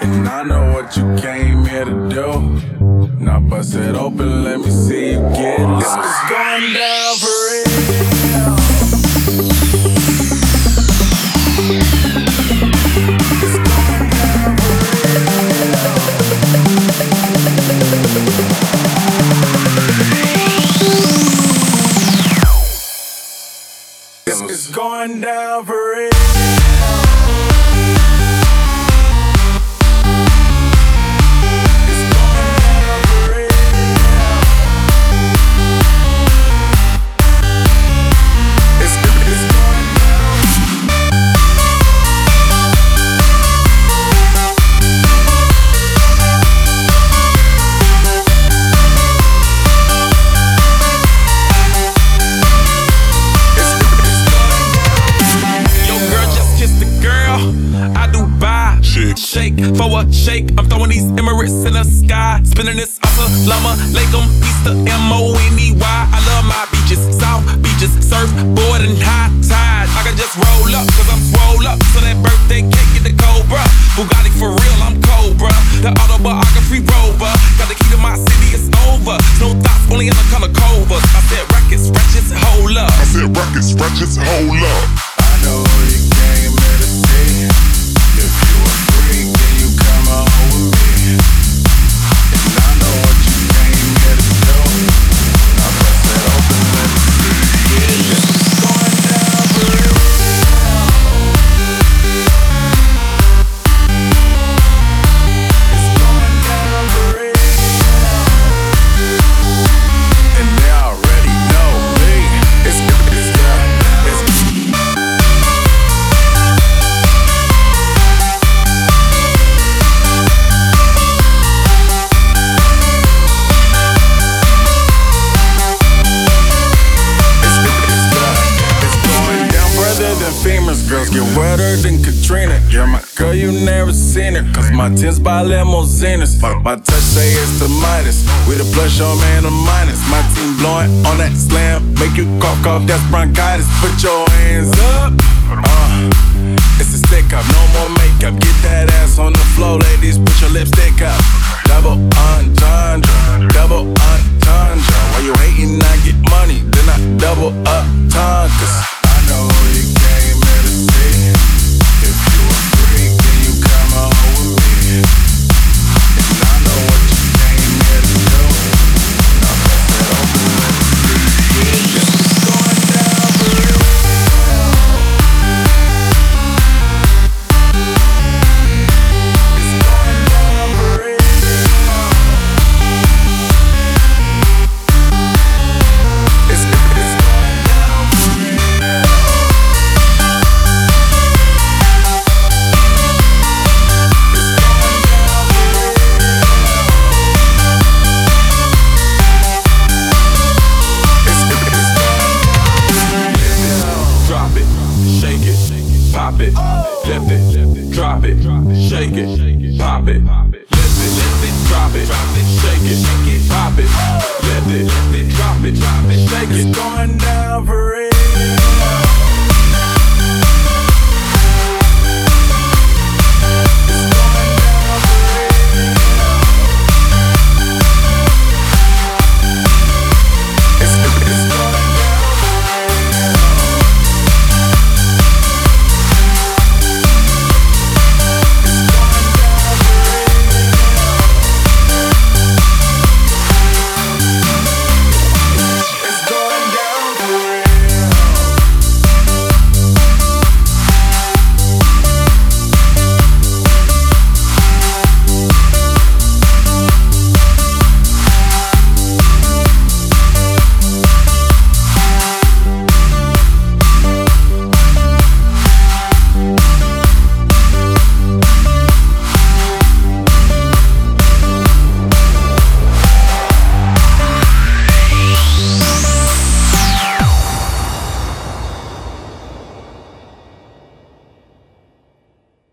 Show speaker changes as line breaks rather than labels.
And I know what you came here to do. Now bust it open, let me see you get going down for real. It's going down for real. For
a shake. I'm throwing these Emirates in the sky. Spinning this Assalamu alaikum. Easter M O N E Y. I love my beaches. South beaches. Surfboard and high tide. I can just roll up, cause I'm swole up. So that birthday cake get the Cobra. Bugatti for real, I'm Cobra. The autobiography rover. Got the key to my city, it's over. No thoughts, only in the color covers. I said records, wretches, hold up.
I said records, records, hold up.
Yeah, my girl, you never seen her. Cause my tins by limousines. My, my touch say it's the Midas. We the plus your man a minus. My team blowing on that slam. Make you cough, cough, that's bronchitis. Put your hands up. Uh, it's a stick up, no more makeup. Get that ass on the floor, ladies. Put your lipstick up. Double entendre,
pop it, lift it, drop it, shake it, pop it, lift it, drop it, shake it,